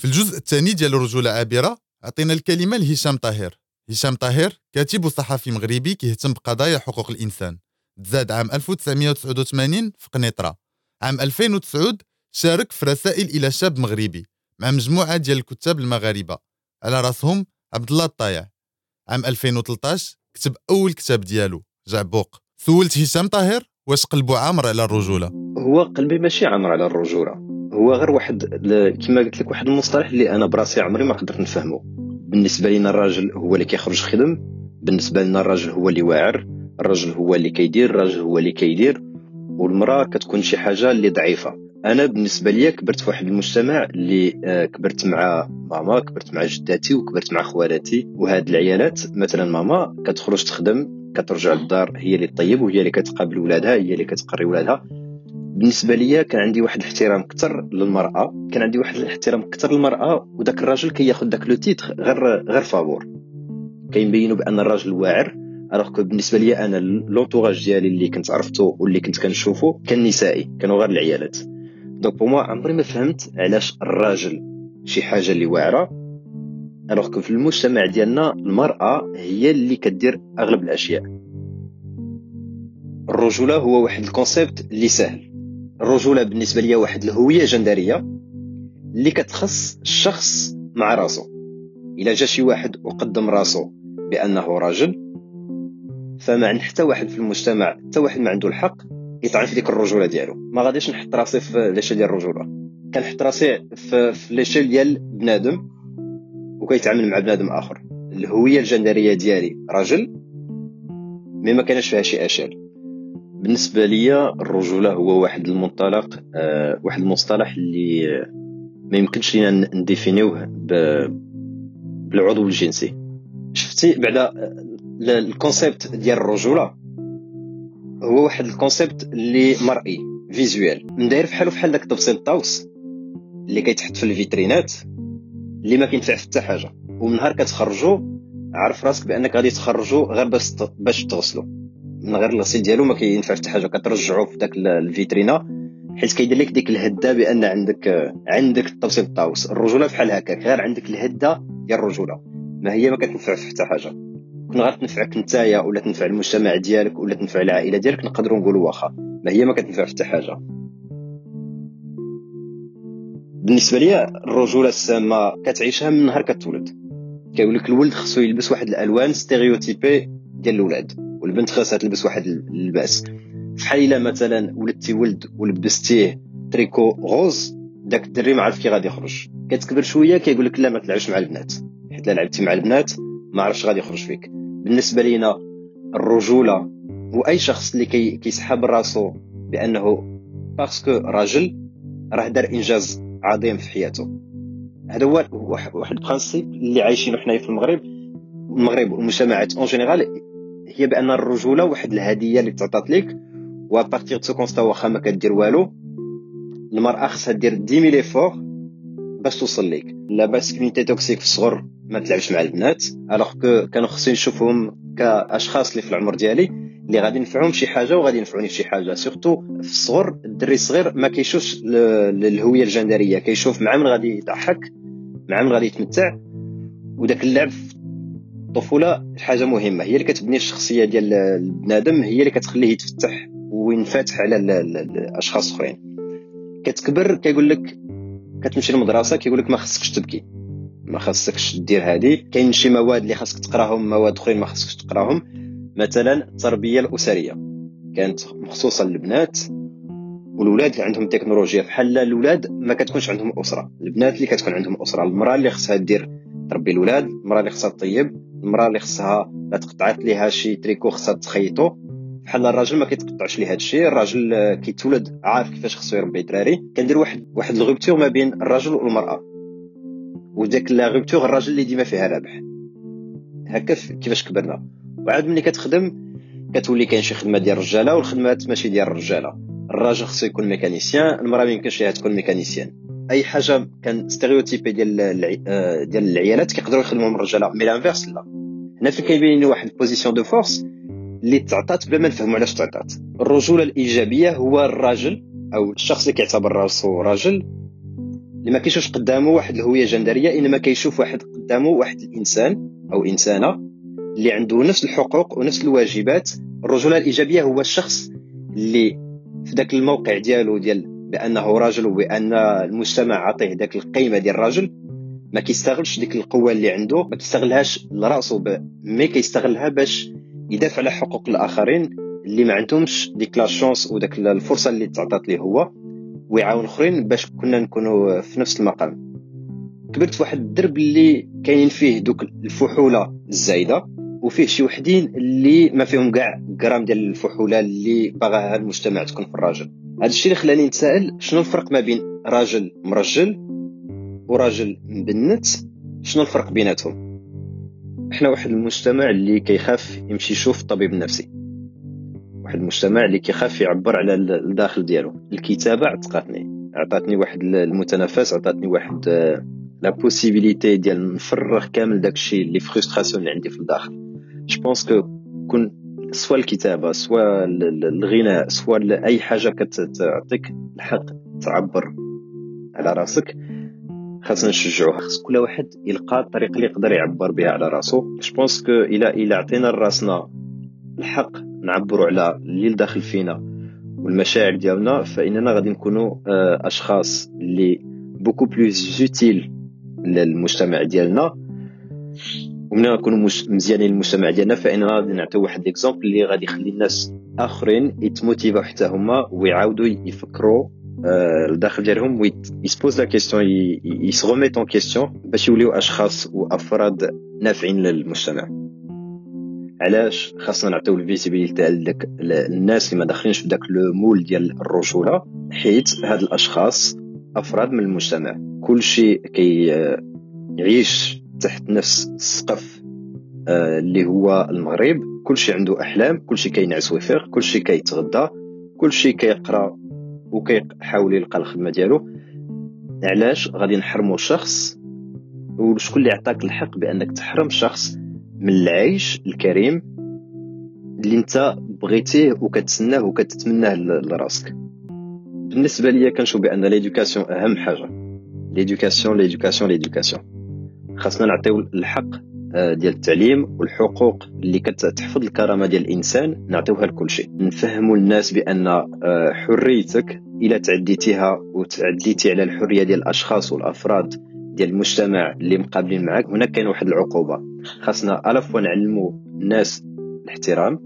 في الجزء الثاني ديال الرجولة عابرة عطينا الكلمة لهشام طاهر. هشام طاهر كاتب وصحفي مغربي كيهتم بقضايا حقوق الإنسان. تزاد عام 1989 في قنيطرة. عام 2009 شارك في رسائل إلى شاب مغربي مع مجموعة ديال الكتاب المغاربة. على رأسهم عبد الله الطايع. عام 2013 كتب أول كتاب ديالو جعبوق. سولت هشام طاهر واش قلبو عامر على الرجولة؟ هو قلبي ماشي عامر على الرجولة. هو غير واحد كما قلت لك واحد المصطلح اللي أنا براسي عمري ما قدرت نفهمه بالنسبة لينا الراجل هو اللي كيخرج خدم بالنسبة لنا الراجل هو اللي واعر الراجل هو اللي كيدير الراجل هو اللي كيدير والمرأة كتكون شي حاجة اللي ضعيفة. أنا بالنسبة ليا كبرت في واحد المجتمع اللي آه، كبرت مع ماما كبرت مع جداتي وكبرت مع خوالاتي وهاد العيالات مثلا ماما كتخرج تخدم كترجع للدار هي اللي طيب وهي اللي كتقابل ولادها هي اللي كتقري ولادها. بالنسبة ليا كان عندي واحد الاحترام أكثر للمرأة كان عندي واحد الاحترام أكثر للمرأة وداك الراجل كياخذ داك le titre غير غير فابور. كيبينوا بأن الراجل واعر alors بالنسبة ليا أنا l'entourage ديالي اللي كنت عرفته واللي كنت كنشوفه كان نسائي كانوا غير العيالات. donc pour moi عمري ما فهمت علاش الراجل شي حاجة اللي واعرة alors في المجتمع ديالنا المرأة هي اللي كدير أغلب الأشياء. الرجولة هو واحد الكونسيبت اللي سهل. الرجولة بالنسبة ليا واحد الهوية جندرية اللي كتخص الشخص مع راسو. إلا جا شي واحد وقدم راسو بأنه راجل فما عند حتى واحد في المجتمع حتى واحد ما عنده الحق يطعن في ديك الرجولة ديالو. ما غاديش نحط راسي في ليشيل ديال الرجولة. كنحط راسي في ليشيل ديال بنادم. وكيتعامل مع بنادم آخر. الهوية الجندرية ديالي. راجل mais ما كانش فيها شي اشال بالنسبة ليا الرجولة هو واحد المنطلق آه واحد المصطلح اللي ما يمكنش لينا نديفينيوه بالعضو الجنسي. شفتي؟ بعدا ال concept ديال الرجولة هو واحد ال concept اللي مرئي visuel مداير فحالو فحال داك تفصيل الطاوس اللي كيتحط في الفيترينات. اللي ما كينفع حتى حاجة. ومن نهار كتخرجو عرف راسك بأنك غادي تخرجو غير باش باش تغسلو من غير الغسيل ديالو ما كينفع حتى حاجة. كترجعو في داك الفيترينا حيت كيدير لك ديك الهدة بأن عندك عندك التوصيل الطاوس. الرجولة بحال هكاك. غير عندك الهدة ديال الرجولة. ما هي ما كتنفع حتى حاجة. كون غير تنفعك نتايا ولا تنفع المجتمع ديالك ولا تنفع العائلة ديالك نقدروا نقولوا واخا. ما هي ما كتنفع حتى حاجة. بالنسبة ليا الرجولة السامة كتعيشها من نهار كتولد. كيقول لك الولد خصو يلبس واحد الألوان stéréotypé ديال الاولاد والبنت خاصها تلبس واحد اللباس فحال إلا مثلا ولدتي ولد ولبستيه tricot rose داك الدري ما عارف كي غادي يخرج. كتكبر شوية كيقول لك لا ما تلعبش مع البنات. حيت لا لعبتي مع البنات ما عرفش غادي يخرج فيك. بالنسبة لينا الرجولة واي شخص اللي كي كيسحب راسو بأنه parce que راجل راه دار إنجاز. عظيم في حياته. هذا هو واحد ال principe اللي عايشينه حنايا في المغرب. المغرب والمجتمعات en général هي بأن الرجولة واحد الهدية اللي تعطات لك و à partir de ce constat واخا ما كدير والو المرأة خصها دير 10000 efforts باش توصل ليك. la masculinité toxique في الصغر ما تلعبش مع البنات alors que كانوا خصني نشوفهم كأشخاص اللي في العمر ديالي اللي غادي ينفعهم شي حاجة وغادي ينفعوني في شي حاجة. surtout في الصغر الدري الصغير ما كيشوفش الهوية الجندرية. كيشوف مع من غادي يضحك مع من غادي يتمتع. وداك اللعب في الطفولة حاجة مهمة. هي اللي كتبني الشخصية ديال البنادم هي اللي كتخليه يتفتح وينفتح على الأشخاص اخرين كتكبر كيقول لك كتمشي للمدرسة كيقول لك ما خصكش تبكي. ما خاصكش دير هذه كاين شي مواد اللي خاصك تقراهم مواد أخرين ما خاصكش تقراهم. مثلا التربية الأسرية. كانت مخصوصة للبنات والولاد اللي عندهم تكنولوجيا بحال الاولاد ما كتكونش عندهم أسرة. البنات اللي كتكون عندهم أسرة المرأة اللي خصها دير تربي الاولاد المرأة اللي خصها طيب المرأة اللي خصها لا تقطعت ليها شي تريكو خصها تخيطو. بحال الراجل ما كيتقطعش ليه هادشي الراجل كيتولد عارف كيفاش خصو يربي الدراري. كندير واحد واحد الغوبتور ما بين الرجل والمرأة. وداك la rupture الراجل اللي ديما فيها رابح. هكا كيفاش كبرنا. وعاد ملي كتخدم كتولي كاين شي خدمة ديال الرجالة والخدمات ماشي ديال الرجالة. الراجل خصو يكون mécanicien المرأة ما يمكنش ليها تكون mécanicien. أي حاجة كان stéréotypé ديال ديال العيالات كيقدروا يخدموا من الرجالة. mais l'inverse لا. هنا فين كيبين واحد position de force اللي تعطات بلا ما نفهموا علاش تعطات. الرجولة الإيجابية هو الراجل أو الشخص اللي كيعتبر راسو راجل اللي ما كيشوفش قدامه واحد الهوية جندرية إنما كيشوف واحد قدامه واحد الإنسان أو إنسانة اللي عنده نفس الحقوق ونفس الواجبات. الرجولة الإيجابية هو الشخص اللي في ذاك الموقع ديالو ديال بأنه راجل وبأن المجتمع عطيه ذاك القيمة ديال الراجل. ما كيستغلش ديك القوة اللي عنده ما كيستغلهاش لرأسو مي كيستغلها باش يدافع على حقوق الآخرين اللي ما عندهمش ديك لا شونس وداك الفرصة اللي تعطات ليه هو ويعاون أخرين باش كنا نكونوا في نفس المقام. كبرت في واحد الدرب اللي كاين فيه دوك الفحولة الزايدة وفيه شي وحدين اللي ما فيهم كاع غرام ديال الفحولة اللي باغاها المجتمع تكون في الراجل. هذا الشيء اللي خلاني نتسائل شنو الفرق ما بين راجل مرجل وراجل مبنت؟ شنو الفرق بيناتهم؟ إحنا واحد المجتمع اللي كيخاف يمشي يشوف الطبيب النفسي واحد المجتمع اللي كيخاف يعبر على الداخل ديالو. الكتابة عتقاتني. عطاتني واحد المتنفس عطاتني واحد la possibilité ديال نفرغ كامل داكشي les frustrations اللي عندي في الداخل. je pense que كون soit الكتابة سوا الغناء سوا أي حاجة كتعطيك الحق تعبر على راسك خاصنا نشجعوها. خاص كل واحد يلقى الطريقة اللي يقدر يعبر بها على راسو. je pense que إلى إلى عطينا لراسنا الحق نعبروا على اللي داخل فينا والمشاعر ديالنا فإننا غادي نكونوا آه، أشخاص اللي beaucoup plus utiles للمجتمع ديالنا. ومن نكونوا مزيانين للمجتمع ديالنا فإننا غادي نعطيو واحد l'exemple اللي غادي يخلي الناس آخرين يتموتيفاو حتى هما ويعاودوا يفكروا الداخل ديالهم ويسبوز لا كيستيون يسغوميت اون كيستيون باش يوليو اشخاص وافراد نافعين للمجتمع علاش خاصنا نعطيو la visibilité لداك الناس اللي ما داخلينش في داك le moule ديال الرجوله حيت هاد الاشخاص افراد من المجتمع كل شيء كي يعيش تحت نفس السقف اللي هو المغرب كل شيء عنده احلام كل شيء كينعس ويفيق كل شيء كيتغدى كل شيء كيقرا وكيحاول يلقى الخدمة ديالو. علاش؟ غادي نحرمو شخص وشكون اللي عطاك الحق بأنك تحرم شخص من العيش الكريم اللي انت بغيتيه وكتسناه وكتتمناه لراسك. بالنسبة ليا كنشوف بأن l'éducation أهم حاجة. l'éducation l'éducation l'éducation خاصنا نعطيو الحق ديال التعليم والحقوق اللي كتحفظ الكرامة ديال الإنسان نعطيوها لكل شيء نفهموا الناس بأن آه، حريتك الا تعديتيها وتعديتي على الحرية ديال الأشخاص والأفراد ديال المجتمع اللي مقابلين معك هنا كاين واحد العقوبة. خاصنا الافوا نعلموا الناس الاحترام.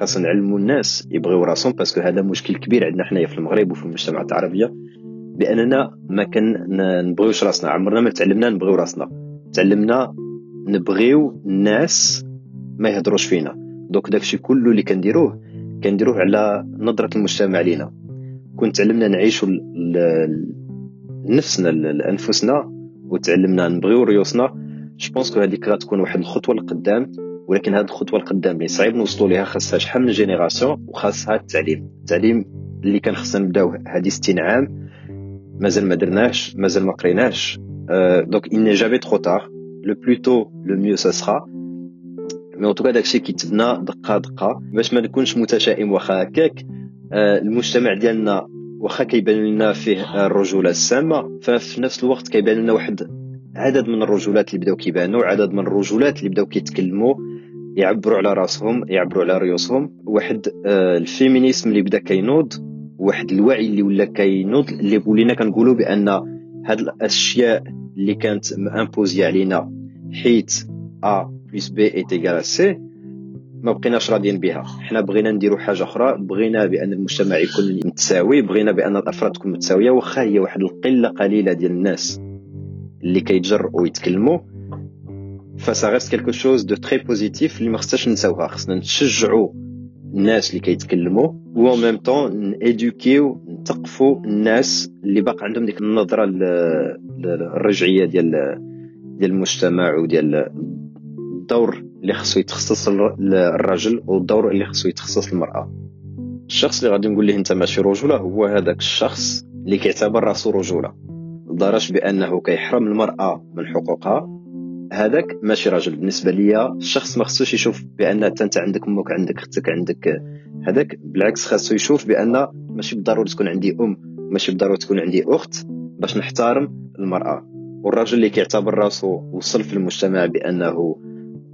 خاصنا نعلموا الناس يبغيو راسهم باسكو هذا مشكل كبير عندنا حنايا في المغرب وفي المجتمعات العربية. بأننا ما كان نبغيوش راسنا. عمرنا ما تعلمنا نبغيو راسنا. تعلمنا نبغيو الناس ما يهضروش فينا. دوك داكشي كله اللي كنديروه كنديروه على نظرة المجتمع لينا. كنت تعلمنا نعيشوا نفسنا لانفسنا وتعلمنا نبغيو ريوسنا je pense que هذيك غتكون واحد الخطوة لقدام ولكن هذه الخطوة لقدام اللي صعيب نوصلوا ليها خاصها شحال من génération وخاصها التعليم. التعليم اللي كان خصنا نبداو هذه 60 عام مازال ما درناش مازال ما قريناش Donc il n'est jamais trop tard. Le plus tôt le mieux ça sera. mais en tout cas داكشي كيتبنى دقه دقه باش ما نكونش متشائم واخا هكاك المجتمع ديالنا واخا كيبان لنا فيه الرجوله السامه ففي نفس الوقت كيبان لنا واحد عدد من الرجولات اللي بداو كيبانوا عدد من الرجولات اللي بداو كيتكلموا يعبروا على راسهم يعبروا على ريوسهم واحد ال féminisme اللي بدا كينوض واحد الوعي اللي ولا كينوض اللي ولينا كنقولوا بان هاد الأشياء اللي كانت imposées علينا حيت ا بلس بي ايت ايكال سي ما بقيناش راضيين بها. حنا بغينا نديروا حاجة أخرى بغينا بأن المجتمع يكون متساوي بغينا بأن الأفراد تكون متساوية واخا هي واحد القلة قليلة ديال الناس اللي كيتجرؤوا يتكلموا ف ça reste quelque chose de très positif اللي ما خصناش نساوها. خصنا نشجعوا الناس اللي كيتكلموا و même temps نيدوكيو نثقفوا الناس اللي باقي عندهم ديك النظرة الرجعية ديال ديال المجتمع وديال الدور اللي خصو يتخصص الرجل والدور اللي خصو يتخصص المرأة. الشخص اللي غادي نقول ليه انت ماشي رجولة هو هذاك الشخص اللي كيعتبر راسو رجولة. لدرجة بأنه كيحرم المرأة من حقوقها هذاك ماشي راجل. بالنسبة ليا الشخص ما خصوش يشوف بأن أنت عندك أمك عندك أختك عندك هذاك بالعكس خاصو يشوف بأن ماشي بالضروري تكون عندي أم ماشي بالضروري تكون عندي أخت باش نحترم المرأة. والرجل اللي كيعتبر راسو وصل في المجتمع بأنه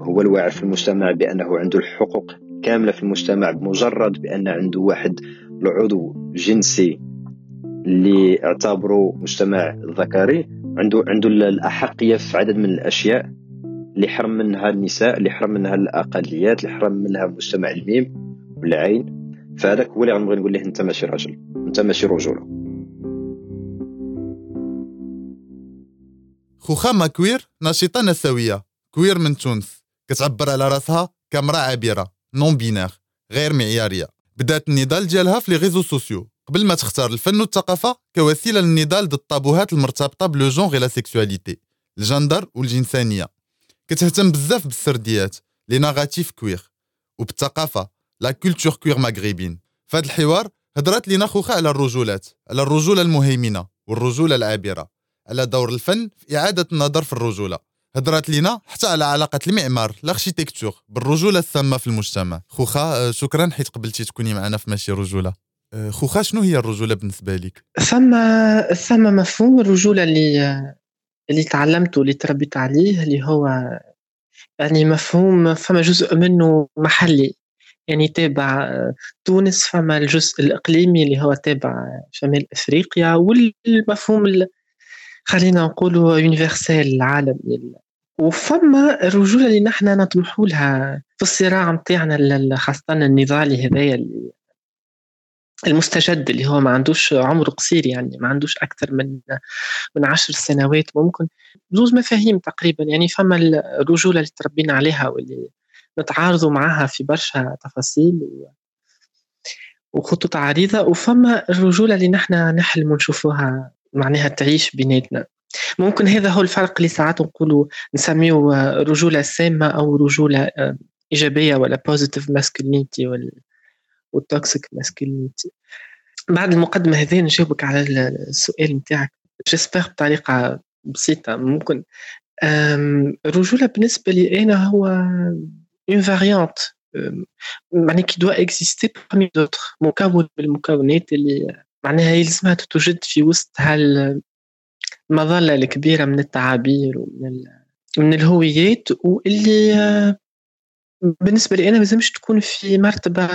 هو الواعي في المجتمع بأنه عنده الحقوق كاملة في المجتمع بمجرد بأن عنده واحد العضو جنسي اللي اعتبره مجتمع ذكري عنده عنده الأحقية في عدد من الأشياء اللي حرم منها النساء اللي حرم منها الأقليات اللي حرم منها مجتمع الميم والعين. فهذاك هو اللي غنبغي نقول له أنت ماشي راجل. أنت ماشي رجوله خوخا ماكوير ناشطة نسوية. queer من تونس. كتعبر على راسها كامرأة عابرة non-binaire غير معيارية. بدات النضال ديالها في les réseaux sociaux. قبل ما تختار الفن والثقافة كوسيلة للنضال ضد الطابوهات المرتبطة ب le genre la sexualité الجندر والجنسانية. كتهتم بزاف بالسرديات les narratifs queer وبالثقافة la culture queer maghrébine. هذا الحوار هضرات لينا خوخه على الرجولات على الرجولة المهيمنة والرجولة العابرة على دور الفن في إعادة النظر في الرجولة. هضرات لينا حتى على علاقة المعمار l'architecture بالرجولة السامه في المجتمع. خوخة آه، شكرا حيت قبلتي تكوني معنا في ماشي رجولة. آه، خوخا شنو هي الرجولة بالنسبة لك؟ ثم ثم مفهوم الرجولة اللي اللي تعلمته اللي تربيت عليه اللي هو يعني مفهوم فما جزء منه محلي. يعني تابع تونس فما الجزء الإقليمي اللي هو تابع شمال إفريقيا والمفهوم خلينا نقولوا يونيفرسال العالمي وفما الرجولة اللي نحن نطمح لها في الصراع متاعنا خاصة النضالي هذايا اللي المستجد اللي هو ما عندوش عمره قصير يعني ما عندوش أكثر من من عشر سنوات ممكن زوز مفاهيم تقريبا يعني فما الرجولة اللي تربينا عليها واللي نتعارضوا معها في برشا تفاصيل. وخطوط عريضة وفما الرجولة اللي نحن نحلم نشوفوها معناها تعيش بيناتنا ممكن هذا هو الفرق اللي ساعات نقولوا نسميه رجولة سامة أو رجولة آه، إيجابية ولا positive masculinity ولا وال toxic masculinity بعد المقدمة هذه نجاوبك على السؤال نتاعك. j'espère بطريقة بسيطة ممكن. الرجولة بالنسبة لي أنا هو une variante معني qui doit exister parmi d'autres مكون من المكونات اللي معناها يلزمها تتوجد في وسط هالمظلة الكبيرة من التعابير ومن من الهويات واللي بالنسبة لي أنا ما يلزمش تكون في مرتبة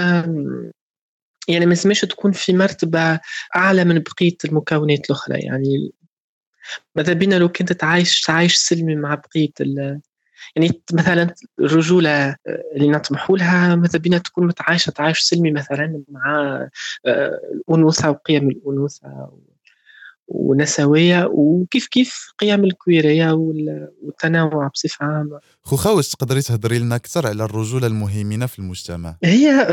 يعني ما تكون في مرتبة أعلى من بقية المكونات الأخرى يعني ماذا بينا لو كنت تعايش تعايش سلمي مع بقية يعني مثلا الرجولة اللي نطمح لها ماذا بينا تكون متعايشة تعايش سلمي مثلا مع آه، الأنوثة وقيم الأنوثة ونسوية وكيف كيف قيم الكويرية والتنوع بصفة عامة. خوخا واش تقدري تهضري لنا أكثر على الرجولة المهيمنة في المجتمع؟ هي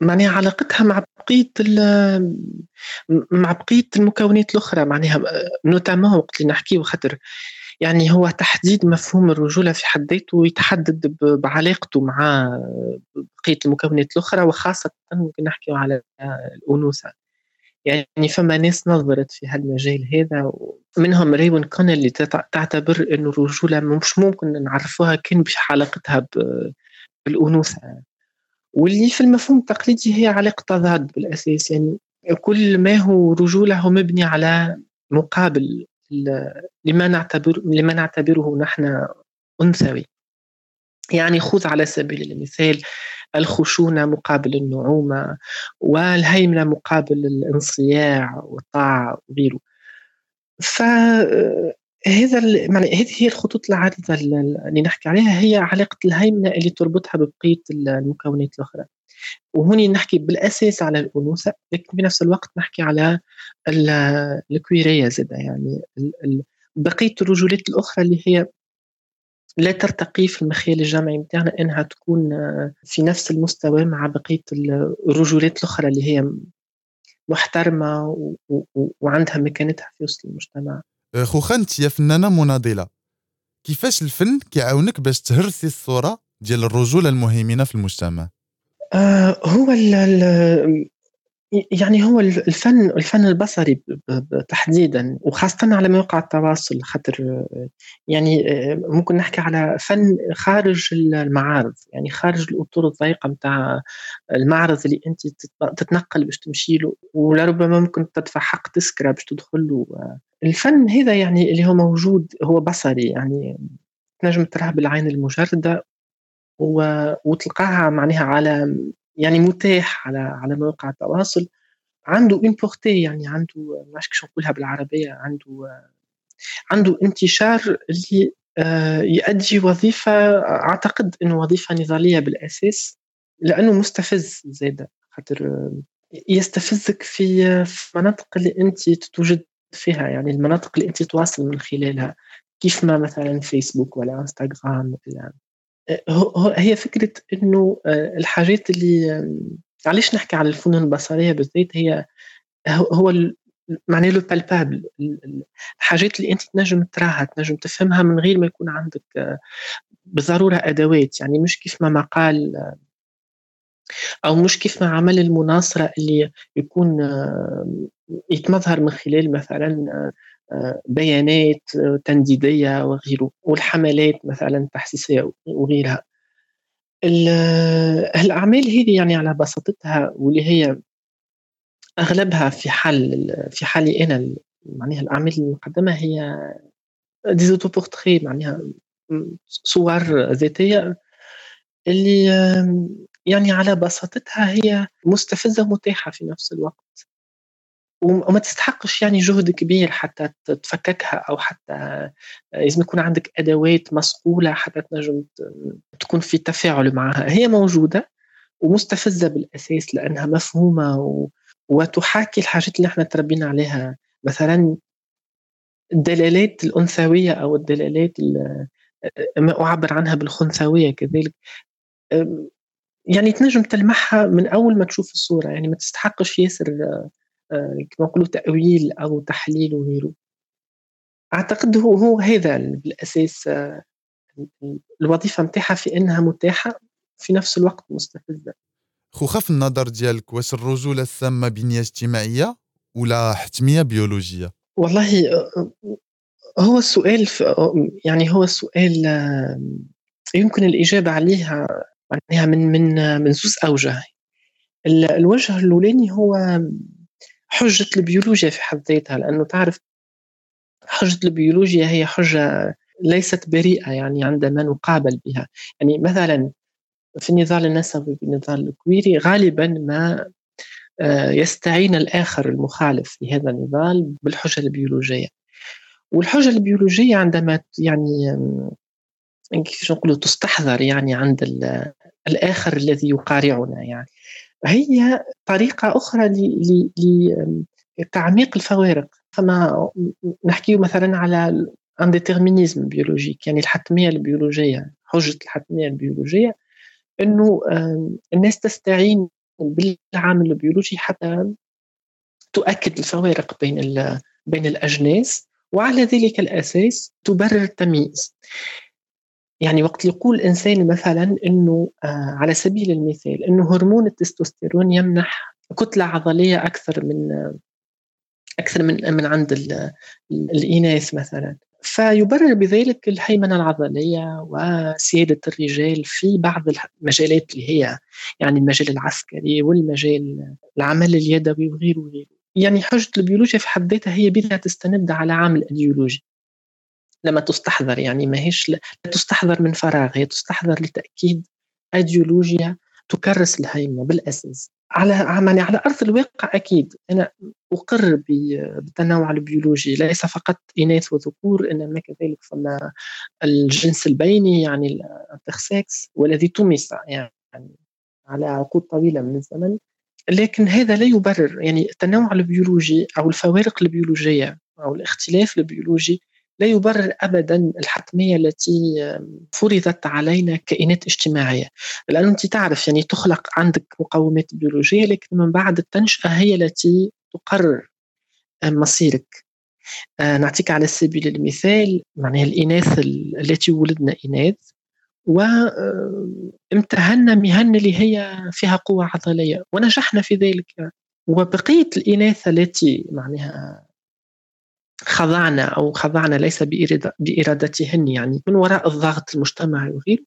معناها علاقتها مع بقية مع بقية المكونات الأخرى. معناها نوتامون وقت اللي نحكيو خاطر يعني هو تحديد مفهوم الرجولة في حد ذاته يتحدد بعلاقته مع بقية المكونات الأخرى وخاصة ممكن نحكيو على الأنوثة. يعني فما ناس نظرت في هالمجال هذا ومنهم ريون كون اللي تعتبر إنه الرجوله مش ممكن نعرفوها كان بحلقتها بالأنوثة. واللي في المفهوم التقليدي هي علاقة تضاد بالأساس يعني كل ما هو رجولة هو مبني على مقابل لما نعتبر لما نعتبره نحن أنثوي. يعني خذ على سبيل المثال الخشونة مقابل النعومة والهيمنة مقابل الانصياع والطاعة وغيره. فهذا يعني هذه هي الخطوط العريضة اللي نحكي عليها هي علاقة الهيمنة اللي تربطها ببقية المكونات الأخرى. وهوني نحكي بالأساس على الأنوثة لكن بنفس الوقت نحكي على الكويرية زادة يعني بقية الرجولات الأخرى اللي هي لا ترتقي في المخيال الجامعي متاعنا إنها تكون آه، في نفس المستوى مع بقية الرجولات الأخرى اللي هي محترمة وعندها مكانتها في وسط المجتمع. آه، خوخا انت يا فنانة مناضلة كيفاش الفن كيعاونك باش تهرسي الصورة ديال الرجولة المهيمنة في المجتمع؟ آه هو يعني هو الفن الفن البصري تحديدا وخاصة على مواقع التواصل خاطر يعني ممكن نحكي على فن خارج المعارض يعني خارج الأطر الضيقة متاع المعرض اللي أنت تتنقل باش تمشي له ولربما ممكن تدفع حق تذكرة باش تدخل له الفن هذا يعني اللي هو موجود هو بصري يعني تنجم تراه بالعين المجردة. وتلقاها معناها على يعني متاح على على مواقع التواصل. عنده اون بورتي يعني عنده ما كيفاش نقولها بالعربية عنده عنده انتشار اللي آه، يؤدي وظيفة أعتقد انه وظيفة نضالية بالأساس لأنه مستفز زاده خاطر يستفزك في في مناطق اللي أنت تتوجد فيها يعني المناطق اللي أنت تواصل من خلالها. كيف ما مثلا فيسبوك ولا انستغرام ولا هي فكرة إنه آه، الحاجات اللي علاش نحكي على الفنون البصرية بالذات؟ هي هو معناه لو بالبابل الحاجات اللي أنت تنجم تراها تنجم تفهمها من غير ما يكون عندك آه، بالضرورة أدوات. يعني مش كيف ما مقال آه، أو مش كيف ما عمل المناصرة اللي يكون يتمظهر من خلال مثلا بيانات تنديدية وغيره والحملات مثلا تحسيسيه وغيرها. الأعمال هذه يعني على بساطتها واللي هي أغلبها في حال في حالي أنا معناها الأعمال المقدمة هي des autoportraits معناها صور ذاتية. اللي يعني على بساطتها هي مستفزة ومتاحه في نفس الوقت. وما تستحقش يعني جهد كبير حتى تفككها أو حتى لازم يكون عندك أدوات مصقوله حتى تنجم تكون في تفاعل معها. هي موجودة ومستفزة بالأساس لأنها مفهومة و... وتحاكي الحاجات اللي إحنا تربينا عليها. مثلا الدلالات الأنثوية أو الدلالات ما أعبر عنها بالخنثوية كذلك يعني تنجم تلمحها من أول ما تشوف الصورة. يعني ما تستحقش ياسر آه، كما نقولوا تأويل أو تحليل وغيره. أعتقد هو هو هذا بالأساس آه، الوظيفة متاحة في أنها متاحة في نفس الوقت مستفزة. خوخا في النظر ديالك واش الرجولة السامة بنية اجتماعية ولا حتمية بيولوجية؟ والله آه، هو السؤال يعني هو السؤال يمكن الإجابة عليها معناها من من من زوز أوجه. الوجه الأولاني هو حجة البيولوجيا في حد ذاتها لأنه تعرف حجة البيولوجيا هي حجة ليست بريئة يعني عندما نقابل بها. يعني مثلا في النضال النسوي في النضال الكويري غالبا ما آه، يستعين الآخر المخالف في هذا النضال بالحجة البيولوجية. والحجة البيولوجية عندما يعني كيف نقول تستحضر يعني عند الآخر الذي يقارعنا يعني. هي طريقة أخرى لتعميق الفوارق. فما نحكي مثلا على un déterminisme biologique يعني الحتمية البيولوجية حجة الحتمية البيولوجية أنه الناس تستعين بالعامل البيولوجي حتى تؤكد الفوارق بين بين الأجناس وعلى ذلك الأساس تبرر التمييز يعني وقت يقول الانسان مثلا إنه آه على سبيل المثال إنه هرمون التستوستيرون يمنح كتلة عضلية أكثر من أكثر من من عند الإناث مثلا. فيبرر بذلك الهيمنة العضلية وسيادة الرجال في بعض المجالات اللي هي يعني المجال العسكري والمجال العمل اليدوي وغيره وغيره. يعني حجة البيولوجيا في حد ذاتها هي بدها تستند على عامل ايديولوجي لما تستحضر يعني ما هيش لا تستحضر من فراغ هي تستحضر لتأكيد أيديولوجيا تكرس الهيمنة بالأساس. على يعني على أرض الواقع أكيد. أنا أقر بالتنوع البيولوجي. ليس فقط إناث وذكور إنما كذلك فما الجنس البيني يعني ال intersexe والذي طمس يعني على عقود طويلة من الزمن. لكن هذا لا يبرر. يعني التنوع البيولوجي أو الفوارق البيولوجية أو الاختلاف البيولوجي لا يبرر ابدا الحتمية التي فرضت علينا كائنات اجتماعية. لأنه أنت تعرف يعني تخلق عندك مقومات بيولوجية لكن من بعد التنشئة هي التي تقرر مصيرك. آه، نعطيك على سبيل المثال معناها الإناث التي ولدنا إناث وامتهنا مهنة اللي هي فيها قوة عضلية. ونجحنا في ذلك. وبقية الإناث التي معناها خضعنا أو خضعنا ليس بإرادتهن يعني من وراء الضغط المجتمعي وغيره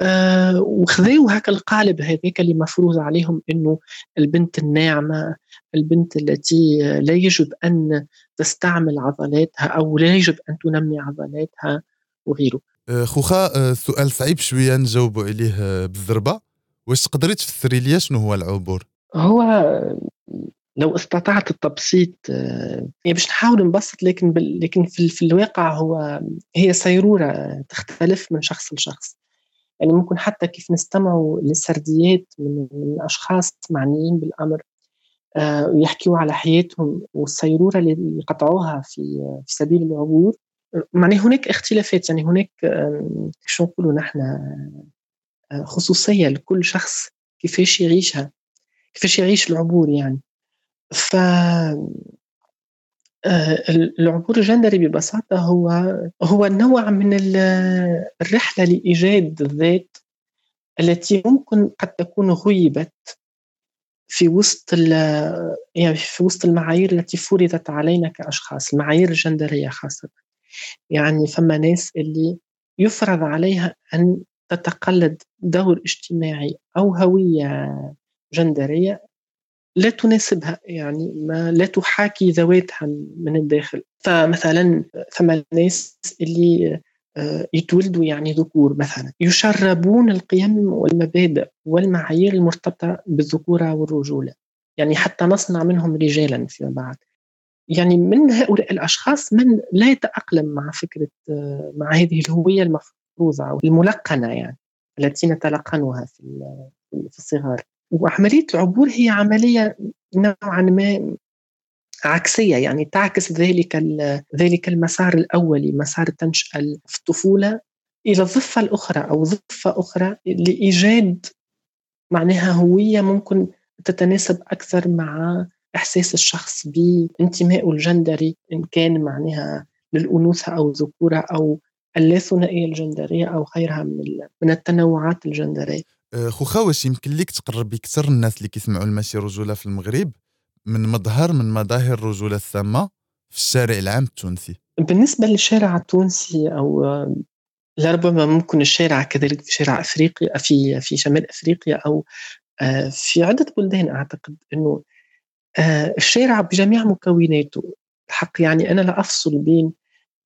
آه وخذوا هكا القالب هذاك اللي مفروض عليهم إنه البنت الناعمة البنت التي لا يجب أن تستعمل عضلاتها أو لا يجب أن تنمي عضلاتها وغيره. آه، خوخا سؤال صعيب شوية نجاوبوا عليه بالزربه واش تقدري تفسري لي شنو هو العبور؟ هو لو استطعت التبسيط يعني باش نحاول نبسط لكن بال... لكن في, في الواقع هو هي صيروره تختلف من شخص لشخص. يعني ممكن حتى كيف نستمعوا لسرديات من, من أشخاص معنيين بالأمر آه يحكيوا على حياتهم والصيروره اللي قطعوها في في سبيل العبور. معني هناك اختلافات يعني هناك آه شو نقولوا نحن آه خصوصية لكل شخص كيفاش يعيشها كيفاش يعيش العبور يعني. ف آه، العبور الجندري ببساطة هو هو نوع من الرحلة لإيجاد الذات التي ممكن قد تكون غيبت في وسط يعني في وسط المعايير التي فرضت علينا كأشخاص المعايير الجندرية خاصة. يعني فما ناس اللي يفرض عليها أن تتقلد دور اجتماعي أو هوية جندرية لا تناسبها يعني ما لا تحاكي ذواتها من الداخل. فمثلا ثم ناس اللي آه، يتولدوا يعني ذكور مثلا يشربون القيم والمبادئ والمعايير المرتبطة بالذكورة والرجولة. يعني حتى نصنع منهم رجالا فيما بعد. يعني من هؤلاء الأشخاص من لا يتأقلم مع فكرة آه، مع هذه الهوية المفروضة أو الملقنة يعني التي نتلقنها في الصغار. وعملية العبور هي عملية نوعا ما عكسية يعني تعكس ذلك ذلك المسار الأولي مسار التنشئة في الطفولة إلى الضفة الأخرى أو ضفة أخرى لإيجاد معناها هوية ممكن تتناسب أكثر مع إحساس الشخص بانتمائه الجندري إن كان معناها للأنوثة أو الذكورة أو اللاثنائية الجندرية أو غيرها من التنوعات الجندرية. خوخا واش يمكن لك تقربي أكثر الناس اللي كيسمعوا المشي رجولة في المغرب من مظهر من مظاهر الرجوله السامة في الشارع العام التونسي. بالنسبة للشارع التونسي أو لربما ممكن الشارع كذلك في شارع افريقيا في في شمال أفريقيا أو أه، في عدة بلدان أعتقد إنه أه، الشارع بجميع مكوناته. الحق يعني أنا لا أفصل بين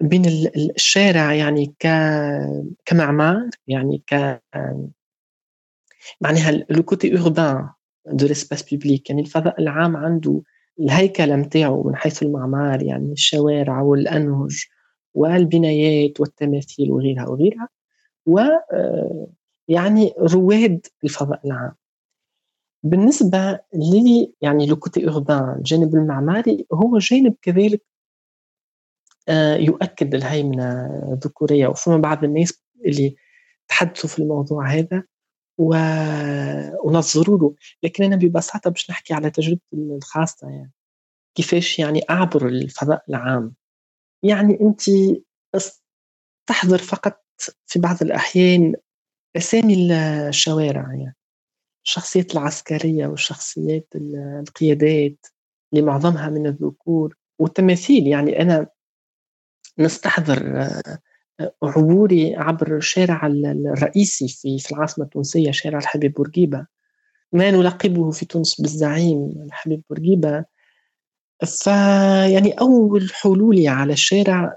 بين الشارع يعني كمعمار يعني ك معناها le côté urbain de l'espace public يعني الفضاء العام عنده الهيكلة نتاعو من حيث المعمار يعني الشوارع والأنهج والبنايات والتماثيل وغيرها وغيرها و آه، يعني رواد الفضاء العام بالنسبة لي يعني le côté urbain الجانب المعماري هو جانب كذلك آه، يؤكد الهيمنة الذكورية وفما بعض الناس اللي تحدثوا في الموضوع هذا. ونظروا له لكن أنا ببساطة باش نحكي على تجربتي الخاصة يعني. كيفاش يعني أعبر الفضاء العام؟ يعني أنت تحضر فقط في بعض الأحيان أسامي الشوارع يعني. الشخصيات العسكرية والشخصيات القيادات اللي معظمها من الذكور والتماثيل. يعني أنا نستحضر عبوري عبر الشارع الرئيسي في العاصمة التونسية شارع الحبيب بورقيبة. ما نلقبه في تونس بالزعيم الحبيب بورقيبة. فيعني أول حلولي على الشارع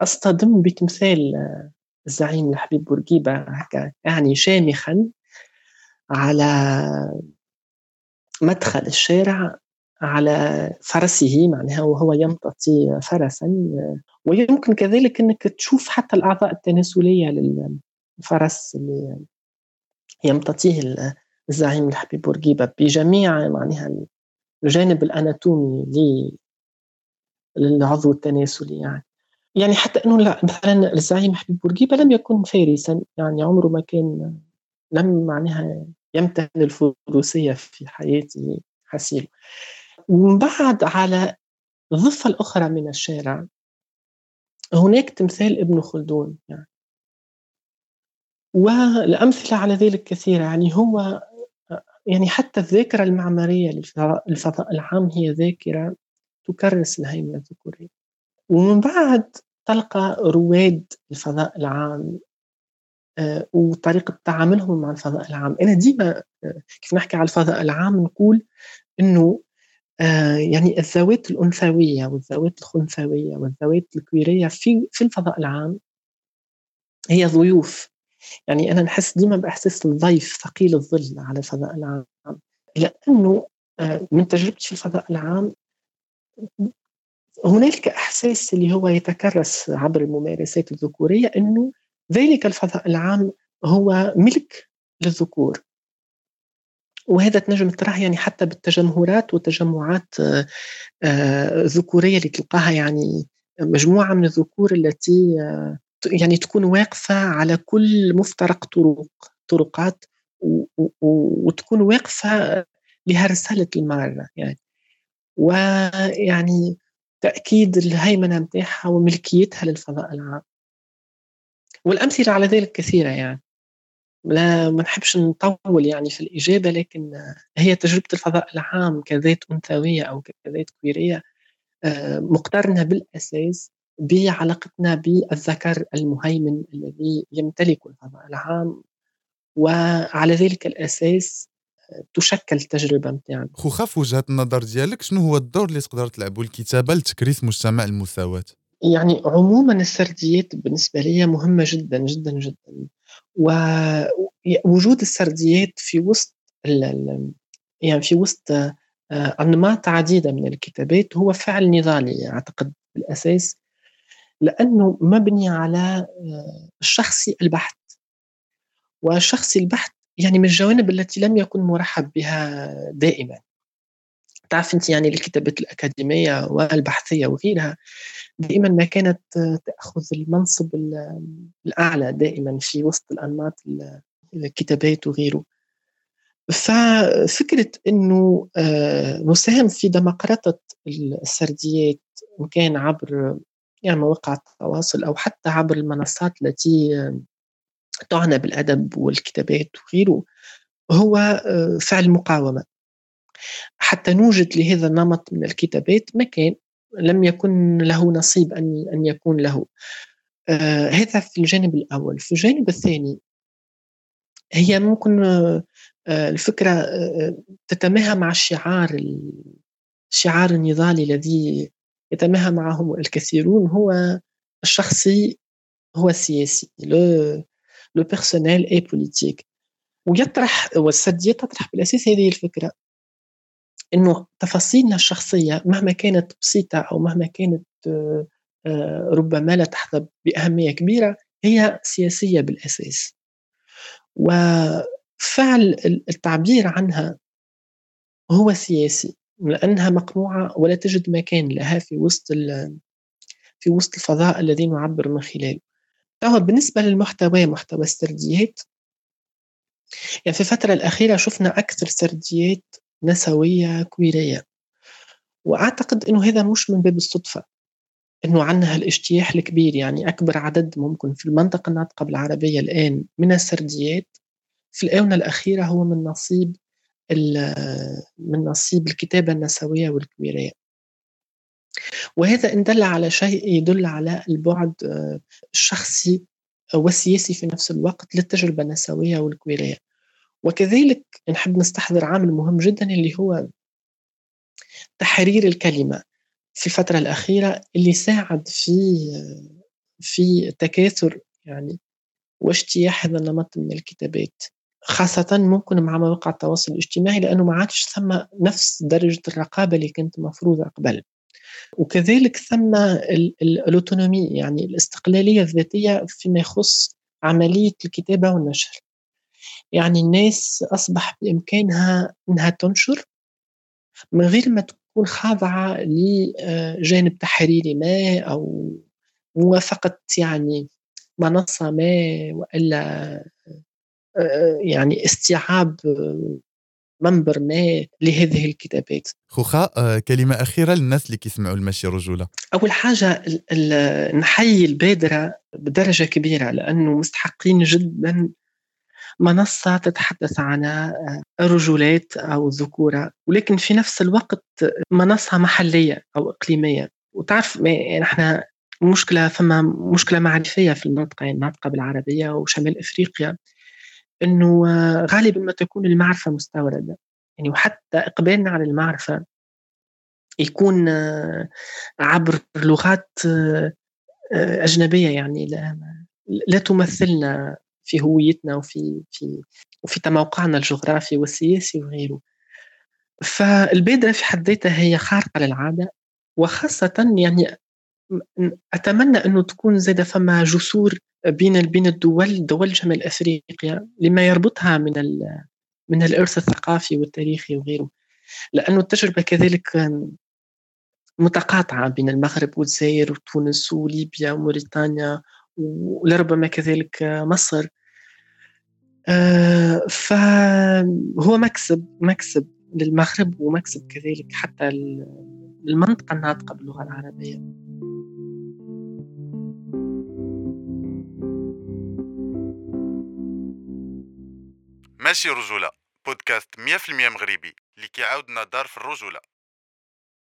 أصطدم بتمثال الزعيم الحبيب بورقيبة هكا يعني شامخا على مدخل الشارع. على فرسه معناها وهو يمتطي فرسا. ويمكن كذلك إنك تشوف حتى الأعضاء التناسلية للفرس اللي يمتطيه الزعيم الحبيب بورقيبة بجميع معناها الجانب الأناتومي للعضو التناسلي يعني. يعني حتى إنه لا مثلا الزعيم حبيب بورقيبة لم يكن فارسا يعني عمره ما كان لم معناها يمتهن الفروسية في حياته حسيل ومن بعد على الضفة الأخرى من الشارع. هناك تمثال ابن خلدون يعني. والأمثلة على ذلك كثيرة يعني هو يعني حتى الذاكرة المعمارية للفضاء العام هي ذاكرة تكرس الهيمنة الذكورية. ومن بعد تلقى رواد الفضاء العام آه، وطريقة تعاملهم مع الفضاء العام. أنا ديما آه، كيف نحكي على الفضاء العام نقول أنه يعني الذوات الأنثوية والذوات الخنثوية والذوات الكويرية في في الفضاء العام هي ضيوف. يعني أنا نحس ديما بإحساس الضيف ثقيل الظل على الفضاء العام. لأنه من تجربتي في الفضاء العام هنالك إحساس اللي هو يتكرس عبر الممارسات الذكورية إنه ذلك الفضاء العام هو ملك للذكور. وهذا تنجم تراه يعني حتى بالتجمهرات والتجمعات آه، آه، الذكوريه اللي تلقاها يعني مجموعة من الذكور التي آه، يعني تكون واقفة على كل مفترق طرق طرقات وتكون واقفة لها رسالة المراه يعني. ويعني تأكيد الهيمنة متاعها وملكيتها للفضاء العام. والأمثلة على ذلك كثيرة يعني. لا ما نحبش نطول يعني في الإجابة لكن هي تجربة الفضاء العام كذات أنثوية أو كذات كويرية آه، مقترنة بالأساس بعلاقتنا بالذكر المهيمن الذي يمتلك الفضاء العام وعلى ذلك الأساس تشكل التجربه نتاعنا خوخا في وجهه النظر ديالك شنو هو الدور اللي تقدر تلعبوا الكتابة لتكريس مجتمع المساواة؟ يعني عموما السرديات بالنسبة لي مهمة جدا جدا جدا. ووجود السرديات في وسط يعني في وسط آه، أنماط عديدة من الكتابات هو فعل نضالي أعتقد بالأساس لأنه مبني على آه، الشخصي البحت. والشخصي البحت يعني من الجوانب التي لم يكن مرحب بها دائما. تعرف أنت يعني الكتابات الأكاديمية والبحثية وغيرها دائما ما كانت تأخذ المنصب الأعلى دائما في وسط الأنماط الكتابات وغيره. ففكرة إنه آه، نساهم في دمقرطة السرديات إن كان عبر يعني مواقع التواصل أو حتى عبر المنصات التي تعنى بالأدب والكتابات وغيره هو آه، فعل مقاومة. حتى نوجد لهذا النمط من الكتابات مكان لم يكن له نصيب أن أن يكون له. آه هذا في الجانب الأول. في الجانب الثاني هي ممكن آه, الفكرة آه تتماهى مع الشعار الشعار النضالي الذي يتماهى معه الكثيرون. هو الشخصي هو السياسي. le personnel est politique ويطرح والسرديه تطرح بالأساس هذه الفكرة. إنه تفاصيلنا الشخصية مهما كانت بسيطة أو مهما كانت آه، آه، ربما لا تحظى بأهمية كبيرة هي سياسية بالأساس. وفعل التعبير عنها هو سياسي لأنها مقموعه ولا تجد مكان لها في وسط في وسط الفضاء الذي نعبر من خلاله. فهو بالنسبة للمحتوى محتوى السرديات. يعني في الفترة الأخيرة شفنا أكثر سرديات نسوية كويرية وأعتقد أنه هذا مش من باب الصدفة أنه عندنا هالإجتياح الكبير. يعني أكبر عدد ممكن في المنطقة الناطقة بالعربية الآن من السرديات في الآونة الأخيرة هو من نصيب من نصيب الكتابة النسوية والكويرية وهذا إن دل على شيء يدل على البعد آه، الشخصي والسياسي في نفس الوقت للتجربة النسوية والكويرية وكذلك نحب نستحضر عامل مهم جدا اللي هو تحرير الكلمة في الفترة الأخيرة اللي ساعد في في تكاثر يعني واجتياح هذا النمط من الكتابات خاصة ممكن مع مواقع التواصل الاجتماعي لأنه ما عادش ثم نفس درجة الرقابة اللي كانت مفروضة قبل. وكذلك ثم الاوتونومي يعني الاستقلالية الذاتية فيما يخص عملية الكتابة والنشر. يعني الناس اصبح بإمكانها إنها تنشر من غير ما تكون خاضعة لجانب تحريري ما أو موافقة يعني منصة ما وإلا يعني استيعاب منبر ما لهذه الكتابات. خوخا آه، كلمة أخيرة للناس اللي كيسمعوا المشي رجولة. أول حاجة نحيي البادرة بدرجة كبيرة لأنه مستحقين جدا منصة تتحدث عن آه، الرجولات أو الذكورة ولكن في نفس الوقت منصة محلية أو إقليمية. وتعرف إحنا مشكلة فما مشكلة معرفية في المنطقة يعني المنطقة بالعربية وشمال أفريقيا إنه غالبا ما تكون المعرفة مستوردة. يعني وحتى إقبالنا على المعرفة يكون عبر لغات أجنبية يعني لا, لا تمثلنا في هويتنا وفي في وفي تموقعنا الجغرافي والسياسي وغيره. فالبادرة في حد ذاتها هي خارقة للعادة وخاصة يعني أتمنى أنه تكون زاد فما جسور بين بين الدول دول شمال أفريقيا لما يربطها من من الإرث الثقافي والتاريخي وغيره. لأنه التجربة كذلك متقاطعة بين المغرب والجزائر وتونس وليبيا وموريتانيا ولربما كذلك مصر. آه، فهو مكسب مكسب للمغرب ومكسب كذلك حتى المنطقة الناطقة باللغة العربية. ماشي رجولة بودكاست 100% مغربي اللي كيعاودنا دار في الرجولة.